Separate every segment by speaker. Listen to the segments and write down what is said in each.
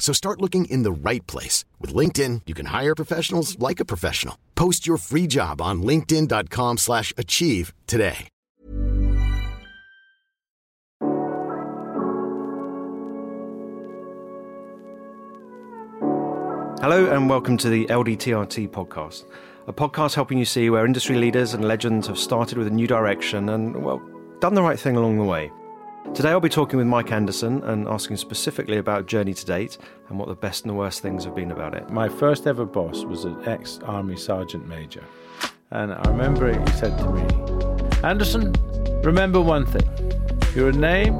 Speaker 1: So start looking in the right place. With LinkedIn, you can hire professionals like a professional. Post your free job on linkedin.com slash achieve today.
Speaker 2: Hello and welcome to the LDTRT podcast, a podcast helping you see where industry leaders and legends have started with a new direction and, well, done the right thing along the way. Today I'll be talking with Mike Anderson and asking specifically about Journey to date and what the best and the worst things have been about it.
Speaker 3: My first ever boss was an ex Army Sergeant Major. And I remember he said to me, Anderson, remember one thing you're a name,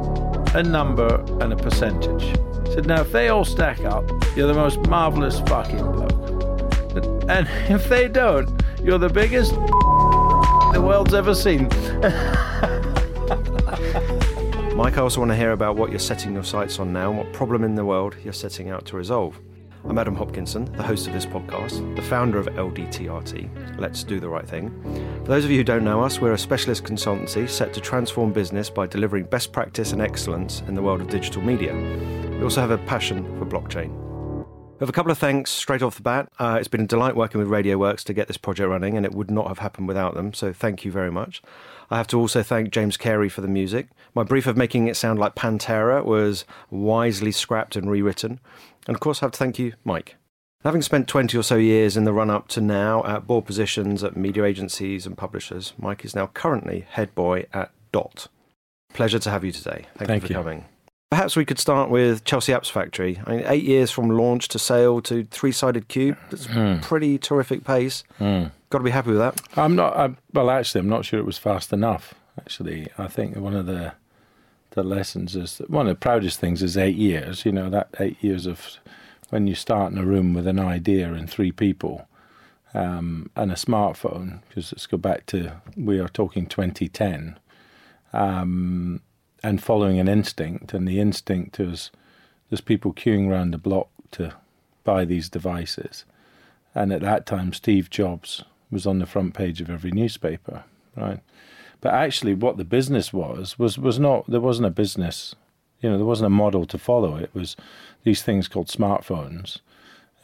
Speaker 3: a number, and a percentage. He said, Now, if they all stack up, you're the most marvelous fucking bloke. And if they don't, you're the biggest the world's ever seen.
Speaker 2: Mike, I also want to hear about what you're setting your sights on now and what problem in the world you're setting out to resolve. I'm Adam Hopkinson, the host of this podcast, the founder of LDTRT, Let's Do the Right Thing. For those of you who don't know us, we're a specialist consultancy set to transform business by delivering best practice and excellence in the world of digital media. We also have a passion for blockchain. We have a couple of thanks straight off the bat. Uh, it's been a delight working with RadioWorks to get this project running, and it would not have happened without them, so thank you very much. I have to also thank James Carey for the music. My brief of making it sound like Pantera was wisely scrapped and rewritten. And of course, I have to thank you, Mike. Having spent 20 or so years in the run up to now at board positions at media agencies and publishers, Mike is now currently head boy at Dot. Pleasure to have you today. Thank,
Speaker 3: Thank
Speaker 2: you for
Speaker 3: you.
Speaker 2: coming. Perhaps we could start with Chelsea Apps Factory. I mean, eight years from launch to sale to three sided cube. That's pretty terrific pace. Got to be happy with that.
Speaker 3: I'm not. I, well, actually, I'm not sure it was fast enough. Actually, I think one of the the lessons is that one of the proudest things is eight years. You know that eight years of when you start in a room with an idea and three people um, and a smartphone. Because let's go back to we are talking 2010, um, and following an instinct, and the instinct is there's people queuing around the block to buy these devices. And at that time, Steve Jobs was on the front page of every newspaper, right? But actually, what the business was was was not there wasn't a business, you know, there wasn't a model to follow. It was these things called smartphones.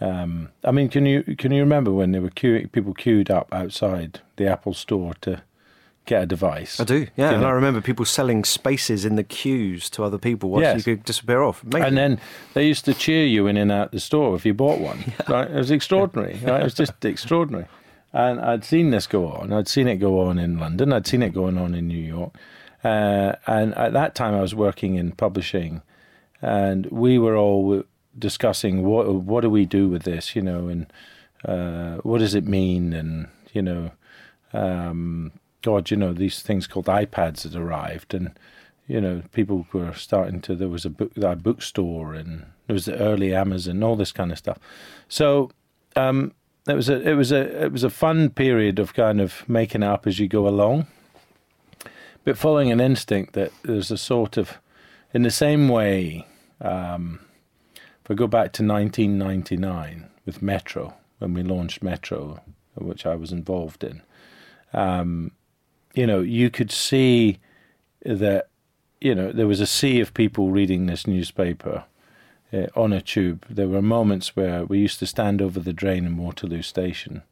Speaker 3: Um, I mean, can you can you remember when there were queuing, people queued up outside the Apple store to get a device?
Speaker 2: I do, yeah. And
Speaker 3: know?
Speaker 2: I remember people selling spaces in the queues to other people once
Speaker 3: Yes.
Speaker 2: you could disappear off. Amazing.
Speaker 3: And then they used to cheer you in and out the store if you bought one. Right? It was extraordinary. Right? It was just extraordinary. And I'd seen this go on. I'd seen it go on in London. I'd seen it going on in New York. Uh, and at that time, I was working in publishing, and we were all discussing what what do we do with this, you know, and uh, what does it mean, and you know, um, God, you know, these things called iPads had arrived, and you know, people were starting to. There was a book, a bookstore, and there was the early Amazon, all this kind of stuff. So um, it was a, it was a, it was a fun period of kind of making up as you go along, but following an instinct that there's a sort of, in the same way. Um, if I go back to 1999 with Metro, when we launched Metro, which I was involved in, um, you know, you could see that, you know, there was a sea of people reading this newspaper uh, on a tube. There were moments where we used to stand over the drain in Waterloo Station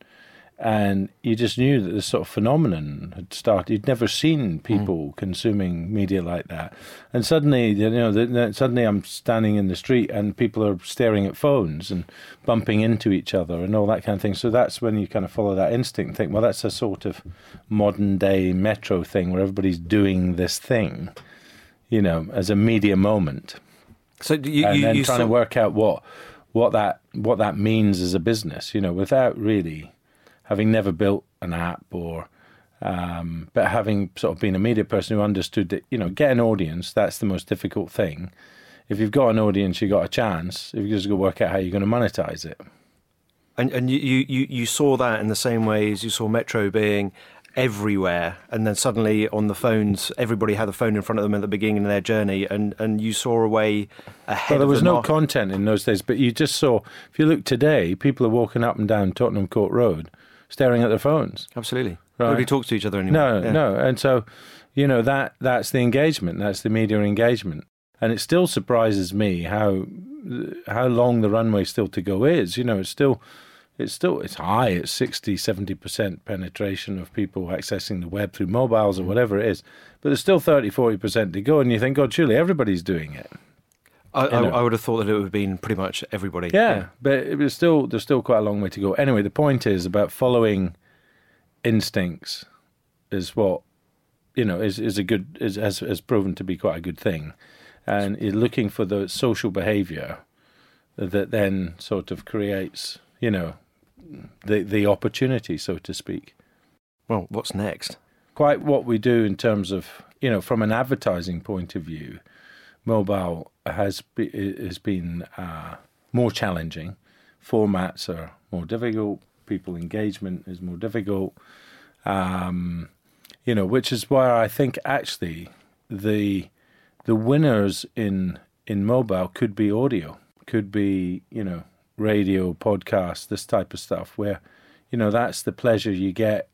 Speaker 3: and you just knew that this sort of phenomenon had started. You'd never seen people mm. consuming media like that, and suddenly, you know, the, suddenly I'm standing in the street and people are staring at phones and bumping into each other and all that kind of thing. So that's when you kind of follow that instinct and think, well, that's a sort of modern day metro thing where everybody's doing this thing, you know, as a media moment.
Speaker 2: So you,
Speaker 3: and
Speaker 2: you,
Speaker 3: then
Speaker 2: you
Speaker 3: trying
Speaker 2: saw-
Speaker 3: to work out what what that what that means as a business, you know, without really having never built an app or um, but having sort of been a media person who understood that you know get an audience that's the most difficult thing if you've got an audience you've got a chance if you just go work out how you're going to monetize it
Speaker 2: And and you, you, you saw that in the same way as you saw Metro being everywhere, and then suddenly on the phones, everybody had the phone in front of them at the beginning of their journey, and, and you saw a way ahead.
Speaker 3: well there was
Speaker 2: the
Speaker 3: no
Speaker 2: market.
Speaker 3: content in those days but you just saw if you look today people are walking up and down tottenham court road staring at their phones
Speaker 2: Absolutely,
Speaker 3: Right.
Speaker 2: nobody talks to each other anymore.
Speaker 3: No,
Speaker 2: Yeah.
Speaker 3: no, and so you know that that's the engagement. That's the media engagement, and it still surprises me how how long the runway still to go is. You know, it's still it's still it's high. It's 60, 70 percent penetration of people accessing the web through mobiles or mm. whatever it is. But there's still 30, 40 percent to go, and you think, God, surely everybody's doing it.
Speaker 2: I, I, I would have thought that it would have been pretty much everybody.
Speaker 3: Yeah, but it was still there's still quite a long way to go. Anyway, the point is about following instincts is what you know is is a good is has has proven to be quite a good thing, and you're looking for the social behaviour that then sort of creates you know the the opportunity, so to speak.
Speaker 2: Well, what's next?
Speaker 3: Quite what we do in terms of you know from an advertising point of view, mobile has be, has been uh, more challenging. Formats are more difficult. People engagement is more difficult. Um, you know, which is why I think actually the the winners in in mobile could be audio, could be you know radio, podcast, this type of stuff, where you know that's the pleasure you get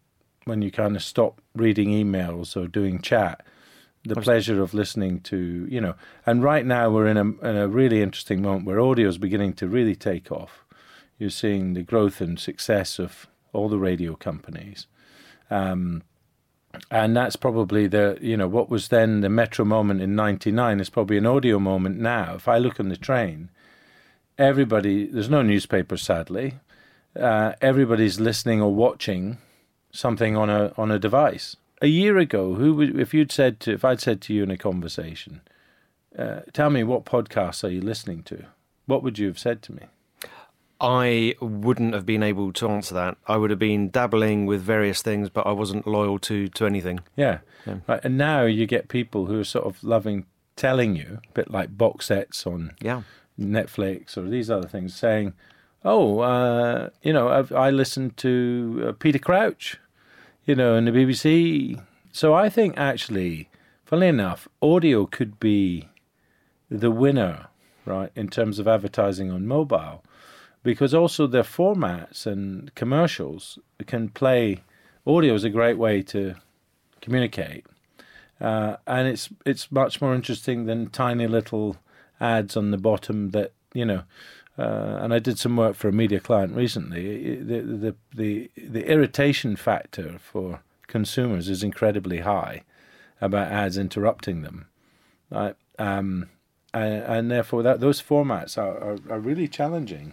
Speaker 3: when you kind of stop reading emails or doing chat. The pleasure of listening to you know, and right now we're in a in a really interesting moment where audio is beginning to really take off. You're seeing the growth and success of all the radio companies. Um, and that's probably the you know what was then the metro moment in 99 is probably an audio moment now if i look on the train everybody there's no newspaper sadly uh, everybody's listening or watching something on a on a device a year ago who would if you'd said to if i'd said to you in a conversation uh, tell me what podcasts are you listening to what would you have said to me
Speaker 2: I wouldn't have been able to answer that. I would have been dabbling with various things, but I wasn't loyal to, to anything.
Speaker 3: Yeah. Right. And now you get people who are sort of loving telling you, a bit like box sets on
Speaker 2: Yeah.
Speaker 3: Netflix or these other things, saying, "Oh, uh, you know, I've, I listened to uh, Peter Crouch, you know, in the BBC." So I think actually, funnily enough, audio could be the winner, right, in terms of advertising on mobile, because also their formats and commercials can play. Audio is a great way to communicate, uh, and it's it's much more interesting than tiny little ads on the bottom that you know. Uh, and I did some work for a media client recently. The, the the the irritation factor for consumers is incredibly high about ads interrupting them, right? Um, and, and therefore, that those formats are, are, are really challenging.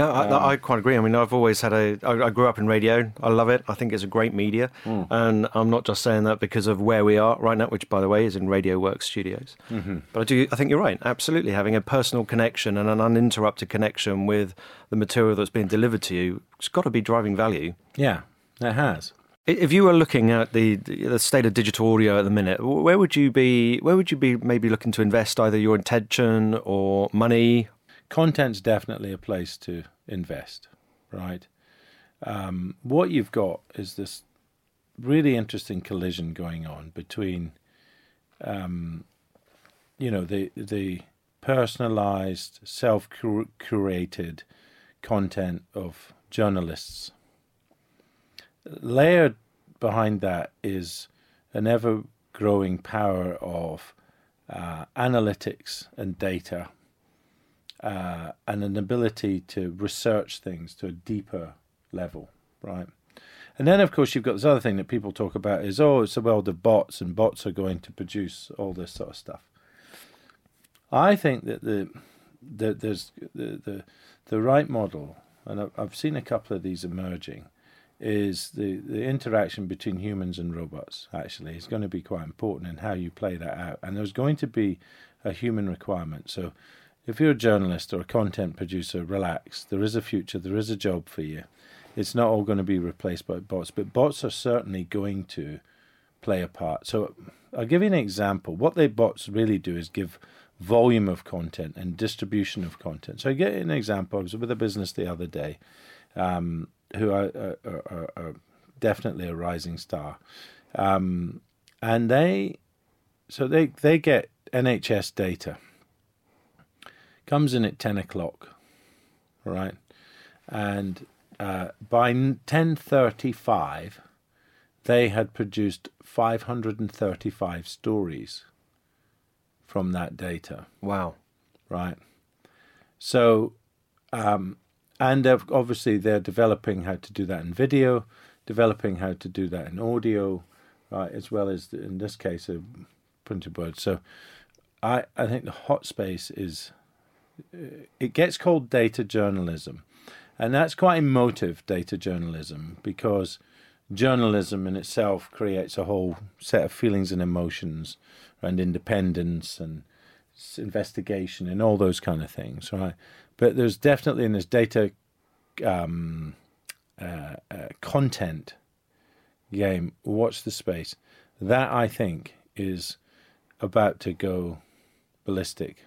Speaker 2: Yeah, I, I quite agree. I mean, I've always had a. I, I grew up in radio. I love it. I think it's a great media, and I'm not just saying that because of where we are right now, which, by the way, is in Radio Works Studios. Mm-hmm. But I do. I think you're right. Absolutely, having a personal connection and an uninterrupted connection with the material that's being delivered to you, it's got to be driving value.
Speaker 3: Yeah, it has.
Speaker 2: If you were looking at the the state of digital audio at the minute, where would you be? Where would you be maybe looking to invest either your attention or money?
Speaker 3: Content's definitely a place to invest, right? Um, what you've got is this really interesting collision going on between, um, you know, the the personalized, self-curated content of journalists. Layered behind that is an ever-growing power of uh, analytics and data uh, and an ability to research things to a deeper level, right? And then, of course, you've got this other thing that people talk about is, oh, it's a world of bots, and bots are going to produce all this sort of stuff. I think that the, the there's the, the the right model, and I've, I've seen a couple of these emerging, is the the interaction between humans and robots. Actually, is going to be quite important in how you play that out. And there's going to be a human requirement. So, if you're a journalist or a content producer, relax. There is a future. There is a job for you. It's not all going to be replaced by bots, but bots are certainly going to play a part. So, I'll give you an example. What they bots really do is give volume of content and distribution of content. So I get an example. I was with a business the other day um, who are, are, are, are, definitely a rising star, um, and they so they they get NHS data comes in at ten o'clock, right, and uh, by ten thirty five. They had produced 535 stories from that data.
Speaker 2: Wow.
Speaker 3: Right. So, um, and obviously they're developing how to do that in video, developing how to do that in audio, right, as well as in this case a printed word. So, I I think the hot space is it gets called data journalism, and that's quite emotive data journalism because journalism in itself creates a whole set of feelings and emotions and independence and investigation and all those kind of things, right? But there's definitely in this data um, uh, uh, content game, watch the space. That I think is about to go ballistic.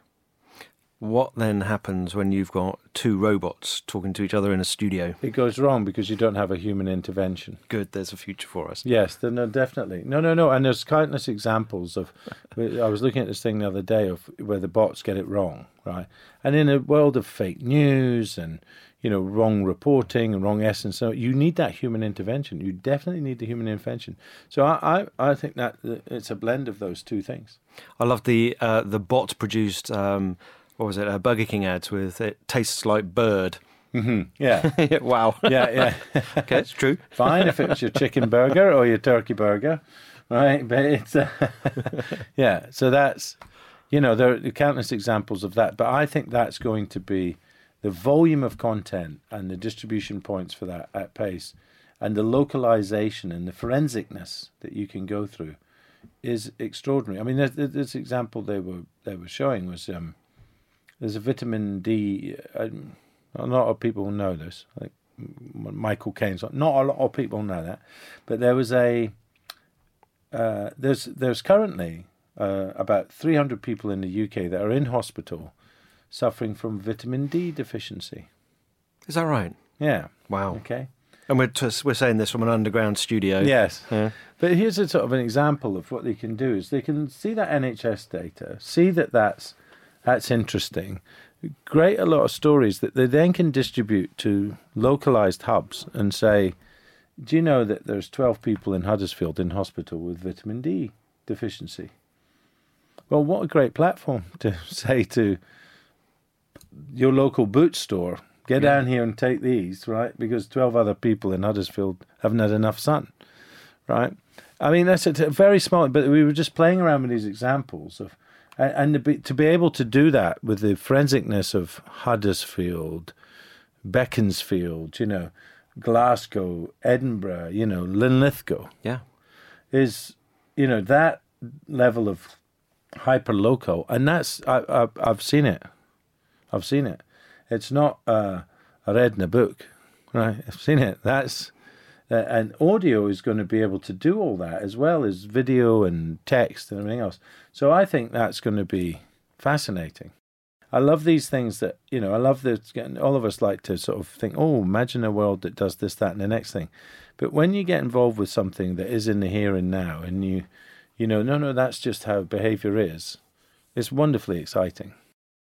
Speaker 2: What then happens when you've got two robots talking to each other in a studio?
Speaker 3: It goes wrong because you don't have a human intervention.
Speaker 2: Good, there's a future for us.
Speaker 3: Yes, no, definitely. No, no, no. And there's countless examples of. I was looking at this thing the other day of where the bots get it wrong, right? And in a world of fake news and you know wrong reporting and wrong essence, so you need that human intervention. You definitely need the human intervention. So I, I, I think that it's a blend of those two things.
Speaker 2: I love the uh, the bot produced. Um, what was it? Uh, Burger King ads with it tastes like bird.
Speaker 3: Mm-hmm. Yeah.
Speaker 2: wow.
Speaker 3: Yeah, yeah.
Speaker 2: okay, it's true.
Speaker 3: Fine if it's your chicken burger or your turkey burger, right? But it's uh, yeah. So that's you know there are countless examples of that, but I think that's going to be the volume of content and the distribution points for that at pace, and the localization and the forensicness that you can go through is extraordinary. I mean, this example they were they were showing was. Um, there's a vitamin D. Uh, a lot of people know this. Like Michael Caine's not a lot of people know that, but there was a uh, there's there's currently uh, about 300 people in the UK that are in hospital suffering from vitamin D deficiency.
Speaker 2: Is that right?
Speaker 3: Yeah.
Speaker 2: Wow.
Speaker 3: Okay.
Speaker 2: And we're t- we're saying this from an underground studio.
Speaker 3: Yes.
Speaker 2: Yeah.
Speaker 3: But here's a sort of an example of what they can do is they can see that NHS data, see that that's that's interesting. Great, a lot of stories that they then can distribute to localized hubs and say, do you know that there's 12 people in Huddersfield in hospital with vitamin D deficiency? Well, what a great platform to say to your local boot store, get yeah. down here and take these, right? Because 12 other people in Huddersfield haven't had enough sun, right? I mean, that's a, a very small, but we were just playing around with these examples of and, to, be, to be able to do that with the forensicness of Huddersfield, Beaconsfield, you know, Glasgow, Edinburgh, you know, Linlithgow,
Speaker 2: yeah,
Speaker 3: is you know that level of hyper local, and that's I, I I've seen it, I've seen it. It's not uh, I read in a book, right? I've seen it. That's uh, and audio is going to be able to do all that as well as video and text and everything else. So I think that's going to be fascinating. I love these things that you know. I love that all of us like to sort of think, oh, imagine a world that does this, that, and the next thing. But when you get involved with something that is in the here and now, and you, you know, no, no, that's just how behaviour is. It's wonderfully exciting.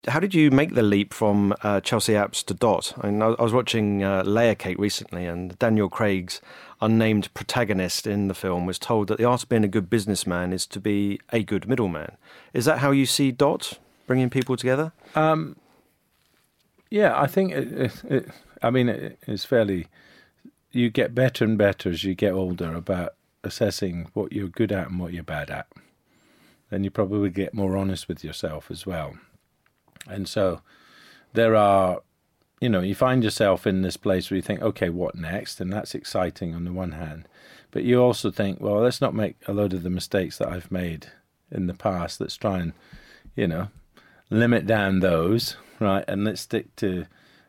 Speaker 2: How did you make the leap from uh, Chelsea Apps to Dot? I, mean, I was watching uh, Layer Cake recently, and Daniel Craig's unnamed protagonist in the film was told that the art of being a good businessman is to be a good middleman. Is that how you see Dot bringing people together?
Speaker 3: Um, yeah, I think it, it, it, I mean it's fairly you get better and better as you get older about assessing what you're good at and what you're bad at. Then you probably get more honest with yourself as well. And so there are, you know, you find yourself in this place where you think, okay, what next? And that's exciting on the one hand. But you also think, well, let's not make a load of the mistakes that I've made in the past. Let's try and, you know, limit down those, right? And let's stick to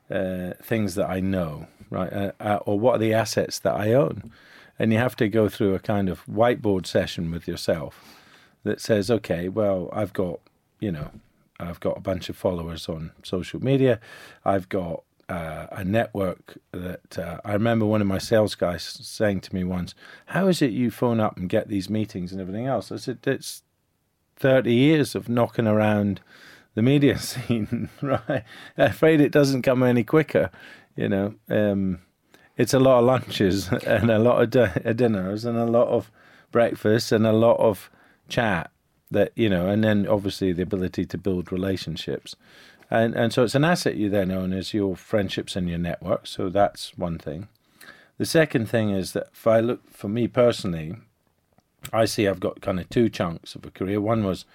Speaker 3: uh, things that I know, right? Uh, uh, or what are the assets that I own? And you have to go through a kind of whiteboard session with yourself that says, okay, well, I've got, you know, I've got a bunch of followers on social media. I've got uh, a network that uh, I remember one of my sales guys saying to me once, How is it you phone up and get these meetings and everything else? I said, It's 30 years of knocking around the media scene, right? I'm afraid it doesn't come any quicker, you know. Um, it's a lot of lunches and a lot of di- dinners and a lot of breakfast and a lot of chat that you know, and then obviously the ability to build relationships, and and so it's an asset you then own is your friendships and your network. So that's one thing. The second thing is that if I look for me personally, I see I've got kind of two chunks of a career. One was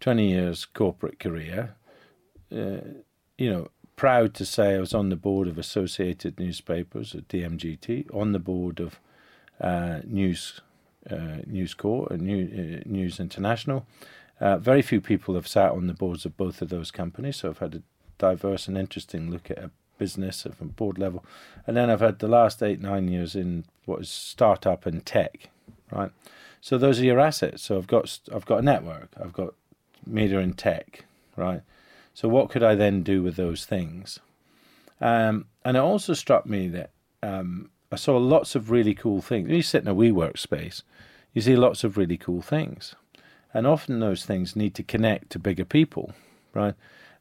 Speaker 3: twenty years corporate career. Uh, you know, proud to say I was on the board of Associated Newspapers at DMGT, on the board of uh, News News Corp and New, uh, News International. Uh, very few people have sat on the boards of both of those companies, so I've had a diverse and interesting look at a business at a board level. And then I've had the last eight, nine years in what is startup and tech, right? So those are your assets. So I've got I've got a network, I've got media and tech, right? So what could I then do with those things? Um, and it also struck me that um, I saw lots of really cool things. You sit in a WeWork space, you see lots of really cool things. And often those things need to connect to bigger people, right?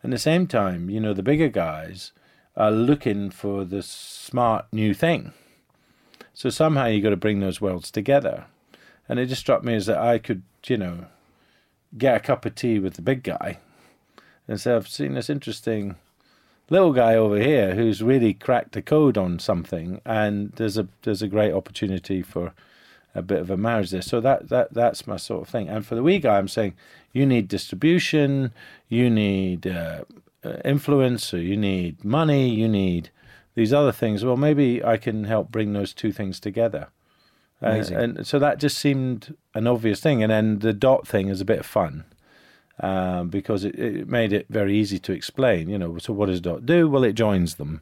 Speaker 3: And at the same time, you know, the bigger guys are looking for the smart new thing. So somehow you've got to bring those worlds together. And it just struck me as that I could, you know, get a cup of tea with the big guy and say, I've seen this interesting little guy over here who's really cracked the code on something, and there's a there's a great opportunity for a bit of a marriage there. So that that that's my sort of thing. And for the wee guy, I'm saying you need distribution, you need uh, uh influence, or you need money, you need these other things. Well, maybe I can help bring those two things together. Uh, and so that just seemed an obvious thing. And then the dot thing is a bit of fun um, because it, it, made it very easy to explain. You know, so what does Dot do? Well, it joins them,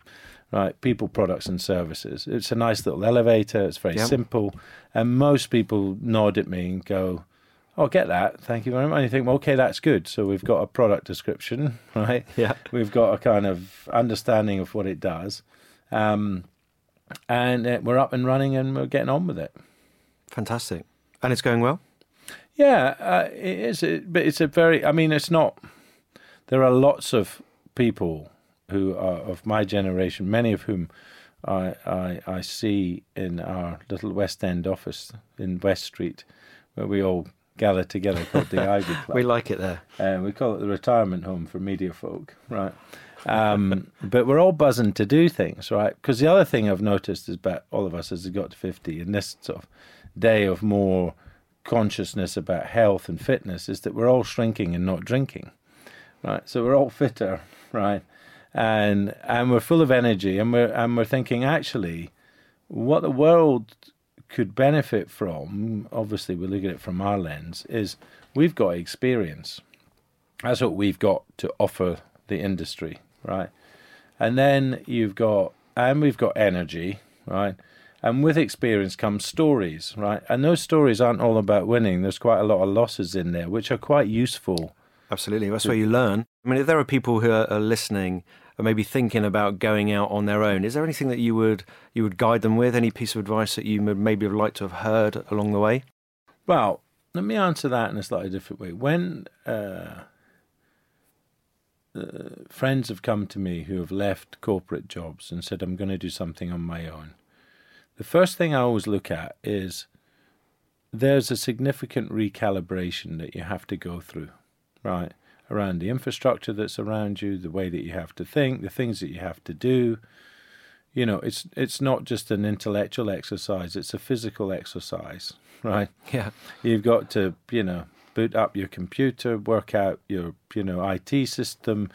Speaker 3: right? People, products, and services. It's a nice little elevator. It's very yep. simple, and most people nod at me and go, "Oh, get that. Thank you very much." And you think, well, okay, that's good. So we've got a product description, right?
Speaker 2: Yeah.
Speaker 3: We've got a kind of understanding of what it does, um, and uh, we're up and running, and we're getting on with it.
Speaker 2: Fantastic, and it's going well.
Speaker 3: Yeah, uh, it is. It, but it's a very. I mean, it's not. There are lots of people who are of my generation, many of whom I I, I see in our little West End office in West Street, where we all gather together called the Ivy Club.
Speaker 2: we like it there.
Speaker 3: Uh, we call it the retirement home for media folk, right? Um, but we're all buzzing to do things, right? Because the other thing I've noticed is about all of us as we got to 50, in this sort of day of more consciousness about health and fitness is that we're all shrinking and not drinking, right? So we're all fitter, right? And and we're full of energy, and we're and we're thinking actually, what the world could benefit from. Obviously, we look at it from our lens. Is we've got experience. That's what we've got to offer the industry, right? And then you've got and we've got energy, right? And with experience comes stories, right? And those stories aren't all about winning. There's quite a lot of losses in there, which are quite useful.
Speaker 2: Absolutely. That's where you learn. I mean, if there are people who are, listening or maybe thinking about going out on their own, is there anything that you would you would guide them with? Any piece of advice that you would maybe have liked to have heard along the way?
Speaker 3: Well, let me answer that in a slightly different way. When uh, uh, friends have come to me who have left corporate jobs and said, I'm going to do something on my own, the first thing I always look at is there's a significant recalibration that you have to go through, right? Around the infrastructure that's around you, the way that you have to think, the things that you have to do. you know, it's it's not just an intellectual exercise; it's a physical exercise, right?
Speaker 2: Yeah.
Speaker 3: You've got to, you know, boot up your computer, work out your, you know, IT system,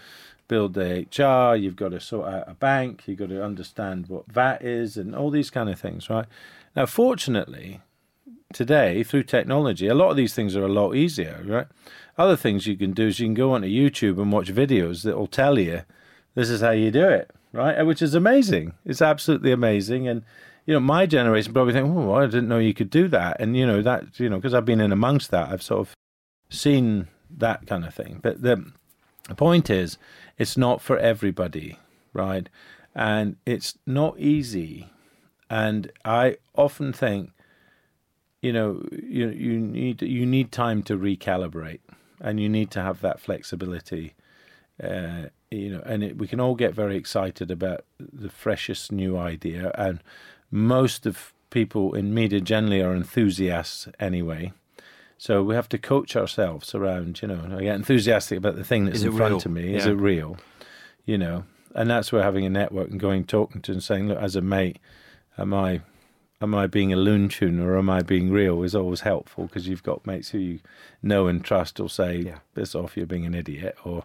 Speaker 3: build the HR. You've got to sort out a bank. You've got to understand what VAT is, and all these kind of things, right? Now, fortunately, today through technology, a lot of these things are a lot easier, right? Other things you can do is you can go onto YouTube and watch videos that will tell you this is how you do it, right? Which is amazing. It's absolutely amazing. And, you know, my generation probably think, oh, I didn't know you could do that. And, you know, that, you know, because I've been in amongst that, I've sort of seen that kind of thing. But the, the point is, it's not for everybody, right? And it's not easy. And I often think, you know, you you need you need time to recalibrate, and you need to have that flexibility. Uh, you know, and it, we can all get very excited about the freshest new idea, and most of people in media generally are enthusiasts anyway. So we have to coach ourselves around, you know, I get enthusiastic about the thing that's in front
Speaker 2: real?
Speaker 3: of me. Is
Speaker 2: Yeah.
Speaker 3: it real? You know, and that's where having a network and going talking to and saying, look, as a mate, am I am I being a loon tune or am I being real is always helpful because you've got mates who you know and trust will say,
Speaker 2: Yeah.
Speaker 3: piss off, you're being an idiot, or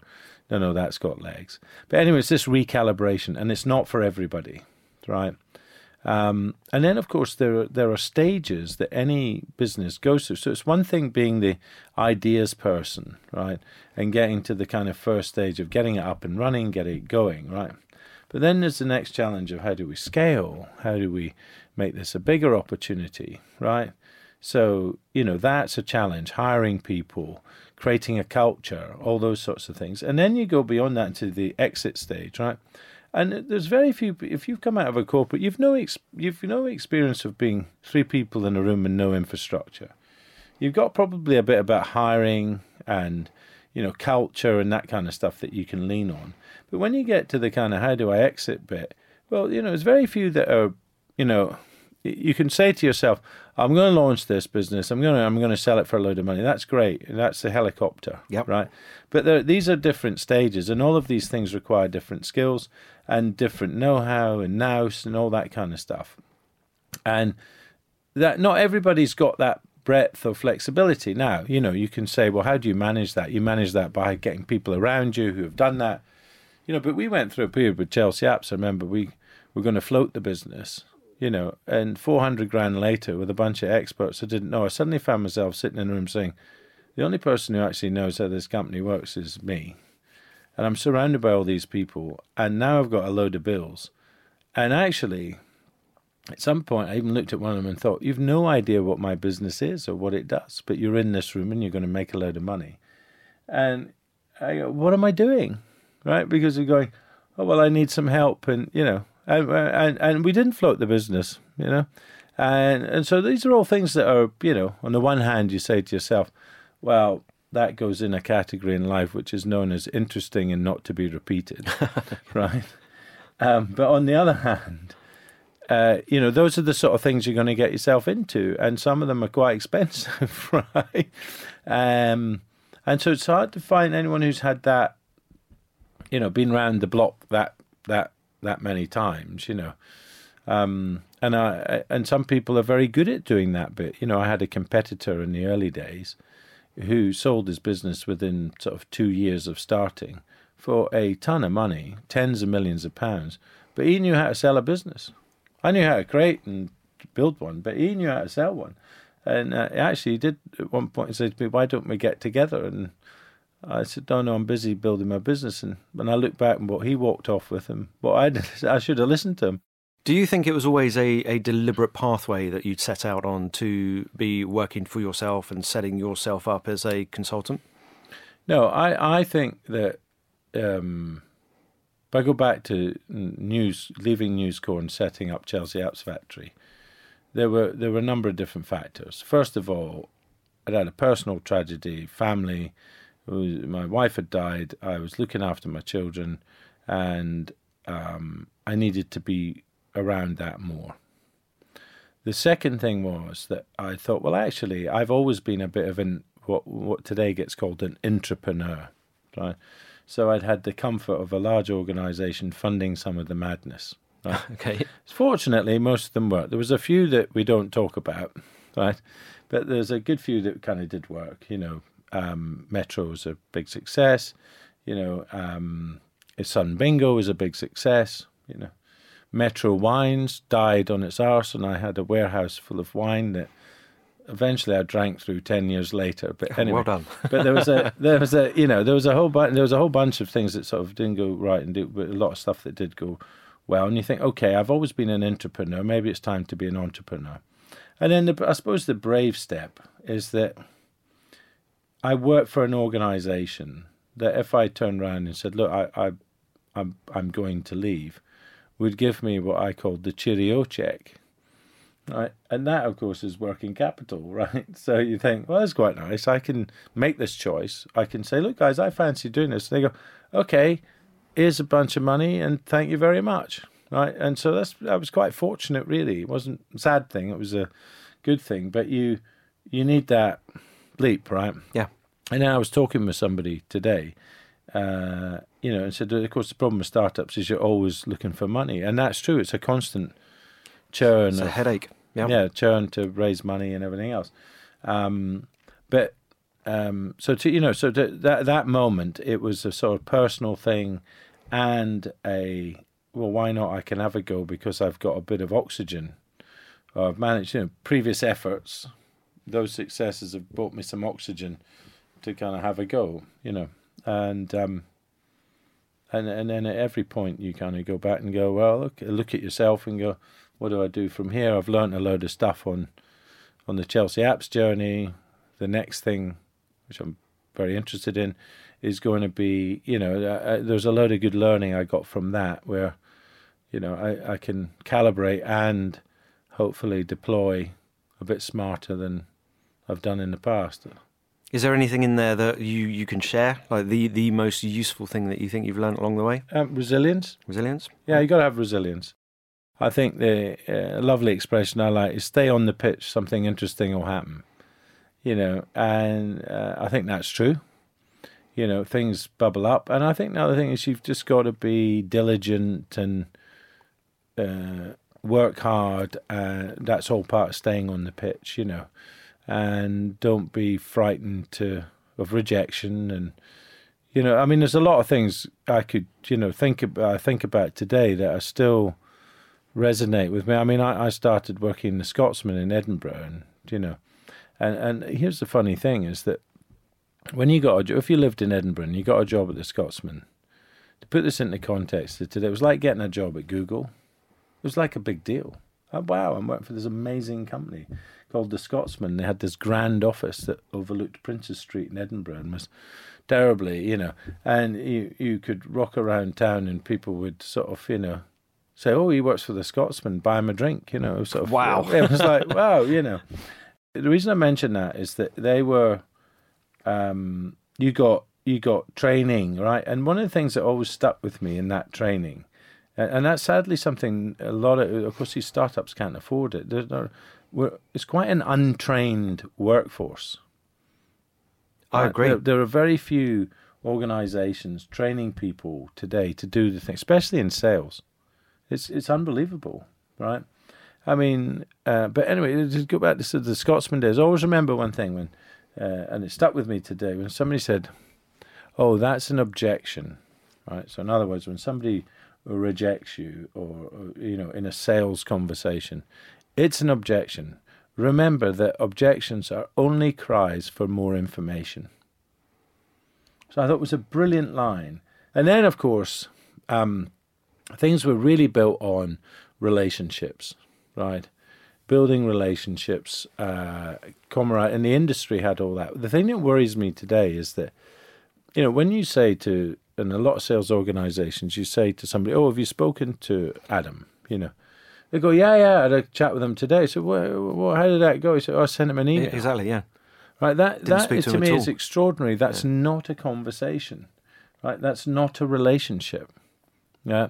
Speaker 3: no, no, that's got legs. But anyway, it's this recalibration, and it's not for everybody, right? Um, and then, of course, there are, there are stages that any business goes through. So it's one thing being the ideas person, right, and getting to the kind of first stage of getting it up and running, getting it going, right. But then there's the next challenge of how do we scale? How do we make this a bigger opportunity, right? So you know that's a challenge. Hiring people, creating a culture, all those sorts of things, and then you go beyond that into the exit stage, right? And there's very few. If you've come out of a corporate, you've no ex, you've no experience of being three people in a room and no infrastructure. You've got probably a bit about hiring and you know culture and that kind of stuff that you can lean on. But when you get to the kind of how do I exit bit, well, you know, there's very few that are, you know, you can say to yourself, I'm going to launch this business. I'm going to I'm going to sell it for a load of money. That's great. That's the helicopter,
Speaker 2: Yep.
Speaker 3: right? But there, these are different stages, and all of these things require different skills and different know-how and nous and all that kind of stuff. And that not everybody's got that breadth of flexibility now you know you can say well how do you manage that you manage that by getting people around you who have done that you know but we went through a period with chelsea apps i remember we were going to float the business you know and 400 grand later with a bunch of experts i didn't know i suddenly found myself sitting in a room saying the only person who actually knows how this company works is me and i'm surrounded by all these people and now i've got a load of bills and actually at some point, I even looked at one of them and thought, "You've no idea what my business is or what it does, but you're in this room and you're going to make a load of money." And I go, "What am I doing?" Right? Because you're going, "Oh well, I need some help," and you know, and and, and we didn't float the business, you know, and and so these are all things that are, you know, on the one hand, you say to yourself, "Well." That goes in a category in life which is known as interesting and not to be repeated, right? Um, but on the other hand, uh, you know, those are the sort of things you're going to get yourself into, and some of them are quite expensive, right? Um, and so it's hard to find anyone who's had that, you know, been round the block that that that many times, you know. Um, and I and some people are very good at doing that bit. You know, I had a competitor in the early days who sold his business within sort of two years of starting for a ton of money, tens of millions of pounds. But he knew how to sell a business. I knew how to create and build one, but he knew how to sell one. And uh, actually, he did at one point said to me, "Why don't we get together?" And I said, "No, no, I'm busy building my business." And when I look back and what he walked off with, and what I did, I should have listened to him.
Speaker 2: Do you think it was always a, a deliberate pathway that you'd set out on to be working for yourself and setting yourself up as a consultant?
Speaker 3: No, I, I think that um, if I go back to news, leaving News Corps and setting up Chelsea Apps Factory, there were there were a number of different factors. First of all, I'd had a personal tragedy, family. Was- My wife had died. I was looking after my children, and um, I needed to be around that more. The second thing was that I thought, well, actually, I've always been a bit of an what what today gets called an entrepreneur, right? So I'd had the comfort of a large organisation funding some of the madness,
Speaker 2: Okay.
Speaker 3: Fortunately, most of them worked. There was a few that we don't talk about, right? But there's a good few that kind of did work. You know, um, Metro was a big success. You know, um, Sun Bingo was a big success. You know, Metro Wines died on its arse, and I had a warehouse full of wine that eventually I drank through ten years later. But anyway,
Speaker 2: well done.
Speaker 3: but there was a there was a you know there was a whole bu- there was a whole bunch of things that sort of didn't go right, and do, but a lot of stuff that did go well. And you think, okay, I've always been an entrepreneur. Maybe it's time to be an entrepreneur. And then the, I suppose the brave step is that I work for an organisation that if I turned around and said, look, I, I I'm I'm going to leave, would give me what I called the cheerio check. Right. And that of course is working capital, right? So you think, well that's quite nice. I can make this choice. I can say, look guys, I fancy doing this. And they go, Okay, here's a bunch of money and thank you very much. Right. And so that's I was quite fortunate really. It wasn't a sad thing, it was a good thing. But you you need that leap, right?
Speaker 2: Yeah.
Speaker 3: And I was talking with somebody today, uh, you know, and said, of course, the problem with startups is you're always looking for money, and that's true. It's a constant churn.
Speaker 2: It's a
Speaker 3: of-
Speaker 2: headache. Yeah.
Speaker 3: yeah, churn to raise money and everything else. Um, but um, so to you know, so to that that moment, it was a sort of personal thing, and a well, why not? I can have a go because I've got a bit of oxygen. I've managed, you know, previous efforts, those successes have brought me some oxygen to kind of have a go, you know, and um, and and then at every point you kind of go back and go, well, look, look at yourself and go, what do I do from here? I've learnt a load of stuff on on the Chelsea apps journey. The next thing, which I'm very interested in, is going to be, you know, uh, there's a load of good learning I got from that where, you know, I, I can calibrate and hopefully deploy a bit smarter than I've done in the past.
Speaker 2: Is there anything in there that you, you can share? Like the, the most useful thing that you think you've learned along the way?
Speaker 3: Um, resilience.
Speaker 2: Resilience?
Speaker 3: Yeah, you got to have resilience. I think the uh, lovely expression I like is stay on the pitch, something interesting will happen. You know, and uh, I think that's true. You know, things bubble up. And I think the other thing is you've just got to be diligent and uh, work hard. Uh, that's all part of staying on the pitch, you know. And don't be frightened to of rejection and you know, I mean, there's a lot of things I could, you know, think about. I think about today that are still resonate with me. I mean, I, I started working in the Scotsman in Edinburgh, and you know, and and here's the funny thing is that when you got a jo- if you lived in Edinburgh and you got a job at the Scotsman, to put this into context, today it was like getting a job at Google. It was like a big deal. Oh, wow, I'm working for this amazing company called the Scotsman. They had this grand office that overlooked Princes Street in Edinburgh and was terribly, you know, and you you could rock around town and people would sort of, you know, say, "Oh, he works for the Scotsman. Buy him a drink," you know. Sort of.
Speaker 2: Wow.
Speaker 3: It was like, wow, you know. The reason I mention that is that they were, um, you got you got training right, and one of the things that always stuck with me in that training, and, that's sadly something a lot of, of course, these startups can't afford it. There's no, we're, it's quite an untrained workforce.
Speaker 2: I agree.
Speaker 3: There, there are very few organizations training people today to do the thing, especially in sales. It's it's unbelievable, right? I mean, uh, but anyway, just go back to the Scotsman days. I always remember one thing when, uh, and it stuck with me today when somebody said, "Oh, that's an objection," right? So in other words, when somebody rejects you, or, you know, in a sales conversation, it's an objection. Remember that objections are only cries for more information. So I thought it was a brilliant line. And then, of course, um, things were really built on relationships, right? Building relationships, uh, comrade, and the industry had all that. The thing that worries me today is that, you know, when you say to, in a lot of sales organizations, you say to somebody, "Oh, have you spoken to Adam?" You know, they go, "Yeah, yeah, I had a chat with him today." So, well, how did that go? He said, "Oh, I sent him an email."
Speaker 2: Exactly, yeah.
Speaker 3: Right, that
Speaker 2: Didn't
Speaker 3: that
Speaker 2: to
Speaker 3: to me is extraordinary. That's not a conversation, right? That's not a relationship. Yeah,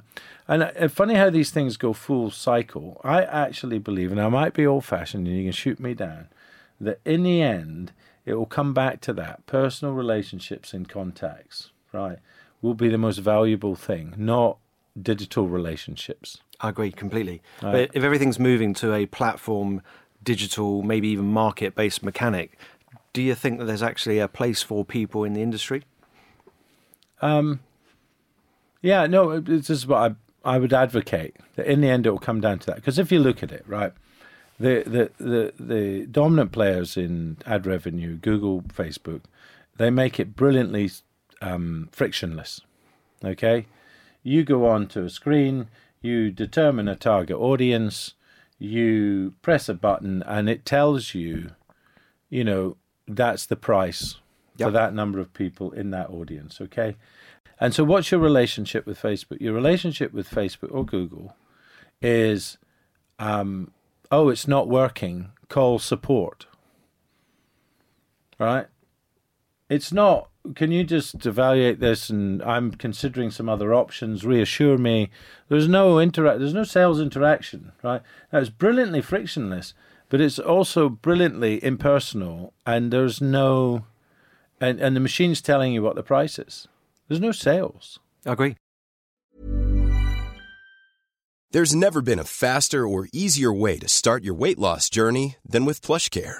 Speaker 3: and uh, funny how these things go full cycle. I actually believe, and I might be old-fashioned, and you can shoot me down, that in the end it will come back to that personal relationships and contacts, right? Will be the most valuable thing, not digital relationships.
Speaker 2: I agree completely. But if everything's moving to a platform, digital, maybe even market based mechanic, do you think that there's actually a place for people in the industry?
Speaker 3: Um, yeah, no, this is what I I would advocate that in the end it will come down to that. Because if you look at it, right, the, the the the dominant players in ad revenue, Google, Facebook, they make it brilliantly um, frictionless. Okay, you go on to a screen, you determine a target audience, you press a button, and it tells you, you know, that's the price for that number of people in that audience. Okay. And so, what's your relationship with Facebook? Your relationship with Facebook or Google is, um, oh, it's not working. Call support. Right? It's not. Can you just evaluate this? And I'm considering some other options. Reassure me. There's no interact. There's no sales interaction. Right? Now it's brilliantly frictionless, but it's also brilliantly impersonal. And there's no, and and the machine's telling you what the price is. There's no sales.
Speaker 2: I agree.
Speaker 4: There's never been a faster or easier way to start your weight loss journey than with PlushCare.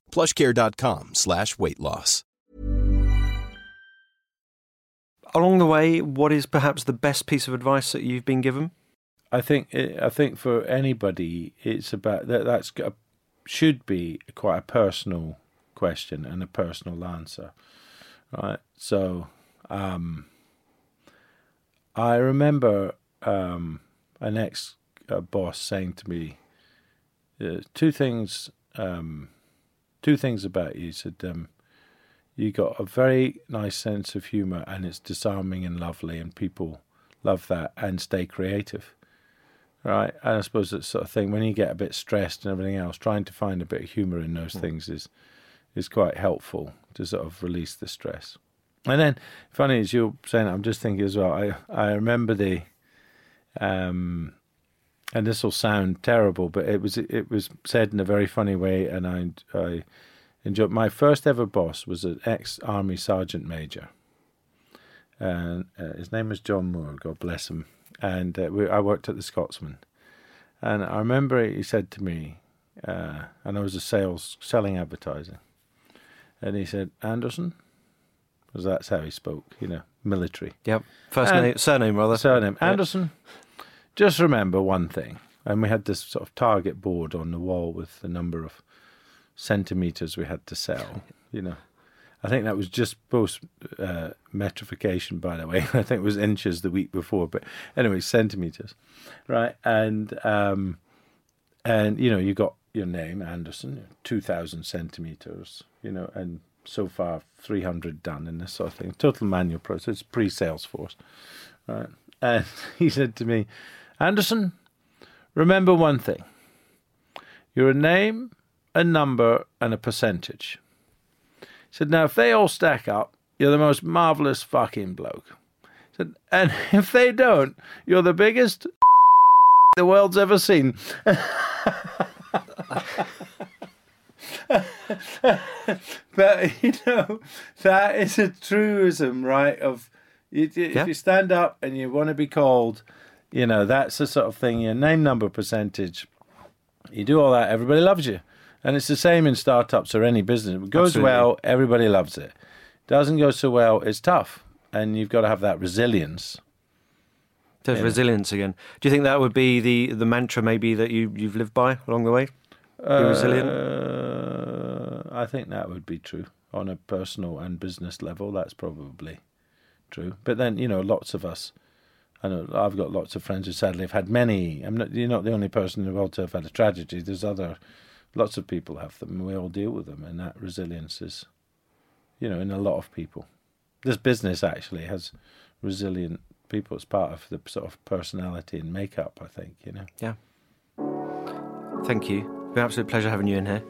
Speaker 4: plushcare.com slash weight loss.
Speaker 2: Along the way, what is perhaps the best piece of advice that you've been given?
Speaker 3: I think I think for anybody, it's about that. That's a, should be quite a personal question and a personal answer, right? So, um, I remember um, an ex uh, boss saying to me uh, two things. Um, two things about you. He said, um, "You got a very nice sense of humour, and it's disarming and lovely, and people love that. And stay creative." right? And I suppose that sort of thing when you get a bit stressed and everything else, trying to find a bit of humour in those things is is quite helpful to sort of release the stress. And then, funny as you're saying, I'm just thinking as well. I I remember the, um, and this will sound terrible, but it was it was said in a very funny way, and I I enjoyed. My first ever boss was an ex army sergeant major, and uh, his name was John Moore. God bless him and uh, we, I worked at the Scotsman. And I remember he said to me, uh, and I was a sales selling advertising, and he said, "Anderson," because that's how he spoke, you know, military
Speaker 2: Yep. First
Speaker 3: And-
Speaker 2: name, surname rather.
Speaker 3: surname
Speaker 2: Yeah.
Speaker 3: Anderson. Just remember one thing, and we had this sort of target board on the wall with the number of centimeters we had to sell. You know, I think that was just post uh, metrification, by the way. I think it was inches the week before, but anyway, centimeters, right? And um, and you know, you got your name Anderson, two thousand centimeters, you know, and so far three hundred done in this sort of thing. Total manual process, pre Salesforce, right? And he said to me, Anderson, remember one thing: you're a name, a number, and a percentage. He said, now if they all stack up, you're the most marvelous fucking bloke. He said, and if they don't, you're the biggest the world's ever seen. but you know that is a truism, right? Of you, if
Speaker 2: Yeah.
Speaker 3: you stand up and you want to be called, you know that's the sort of thing. Your name, number, percentage. You do all that, everybody loves you, and it's the same in startups or any business. It goes
Speaker 2: Absolutely.
Speaker 3: well, everybody loves it. Doesn't go so well, it's tough, and you've got to have that resilience.
Speaker 2: There's
Speaker 3: Yeah.
Speaker 2: resilience again. Do you think that would be the, the mantra maybe that you, you've lived by along the way? Be resilient?
Speaker 3: Uh, I think that would be true on a personal and business level. That's probably true. But then, you know, lots of us. I know uh, I've got lots of friends who sadly have had many. I'm not. You're not the only person in the world to have had a tragedy. There's other, lots of people have them. and We all deal with them, and that resilience is, you know, in a lot of people. This business actually has resilient people. It's part of the sort of personality and makeup. I think you know.
Speaker 2: Yeah. Thank you. It's been an absolute pleasure having you in here.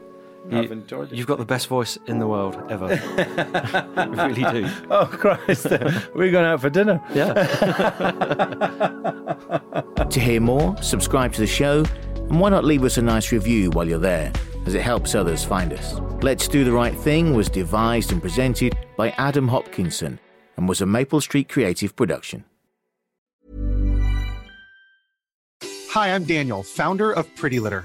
Speaker 2: You,
Speaker 3: I've enjoyed it.
Speaker 2: You've got the best voice in the world ever. you really do.
Speaker 3: Oh Christ! We're going out for dinner.
Speaker 2: Yeah.
Speaker 5: To hear more, subscribe to the show, and why not leave us a nice review while you're there, as it helps others find us. Let's Do the Right Thing was devised and presented by Adam Hopkinson and was a Maple Street Creative production.
Speaker 6: Hi, I'm Daniel, founder of Pretty Litter.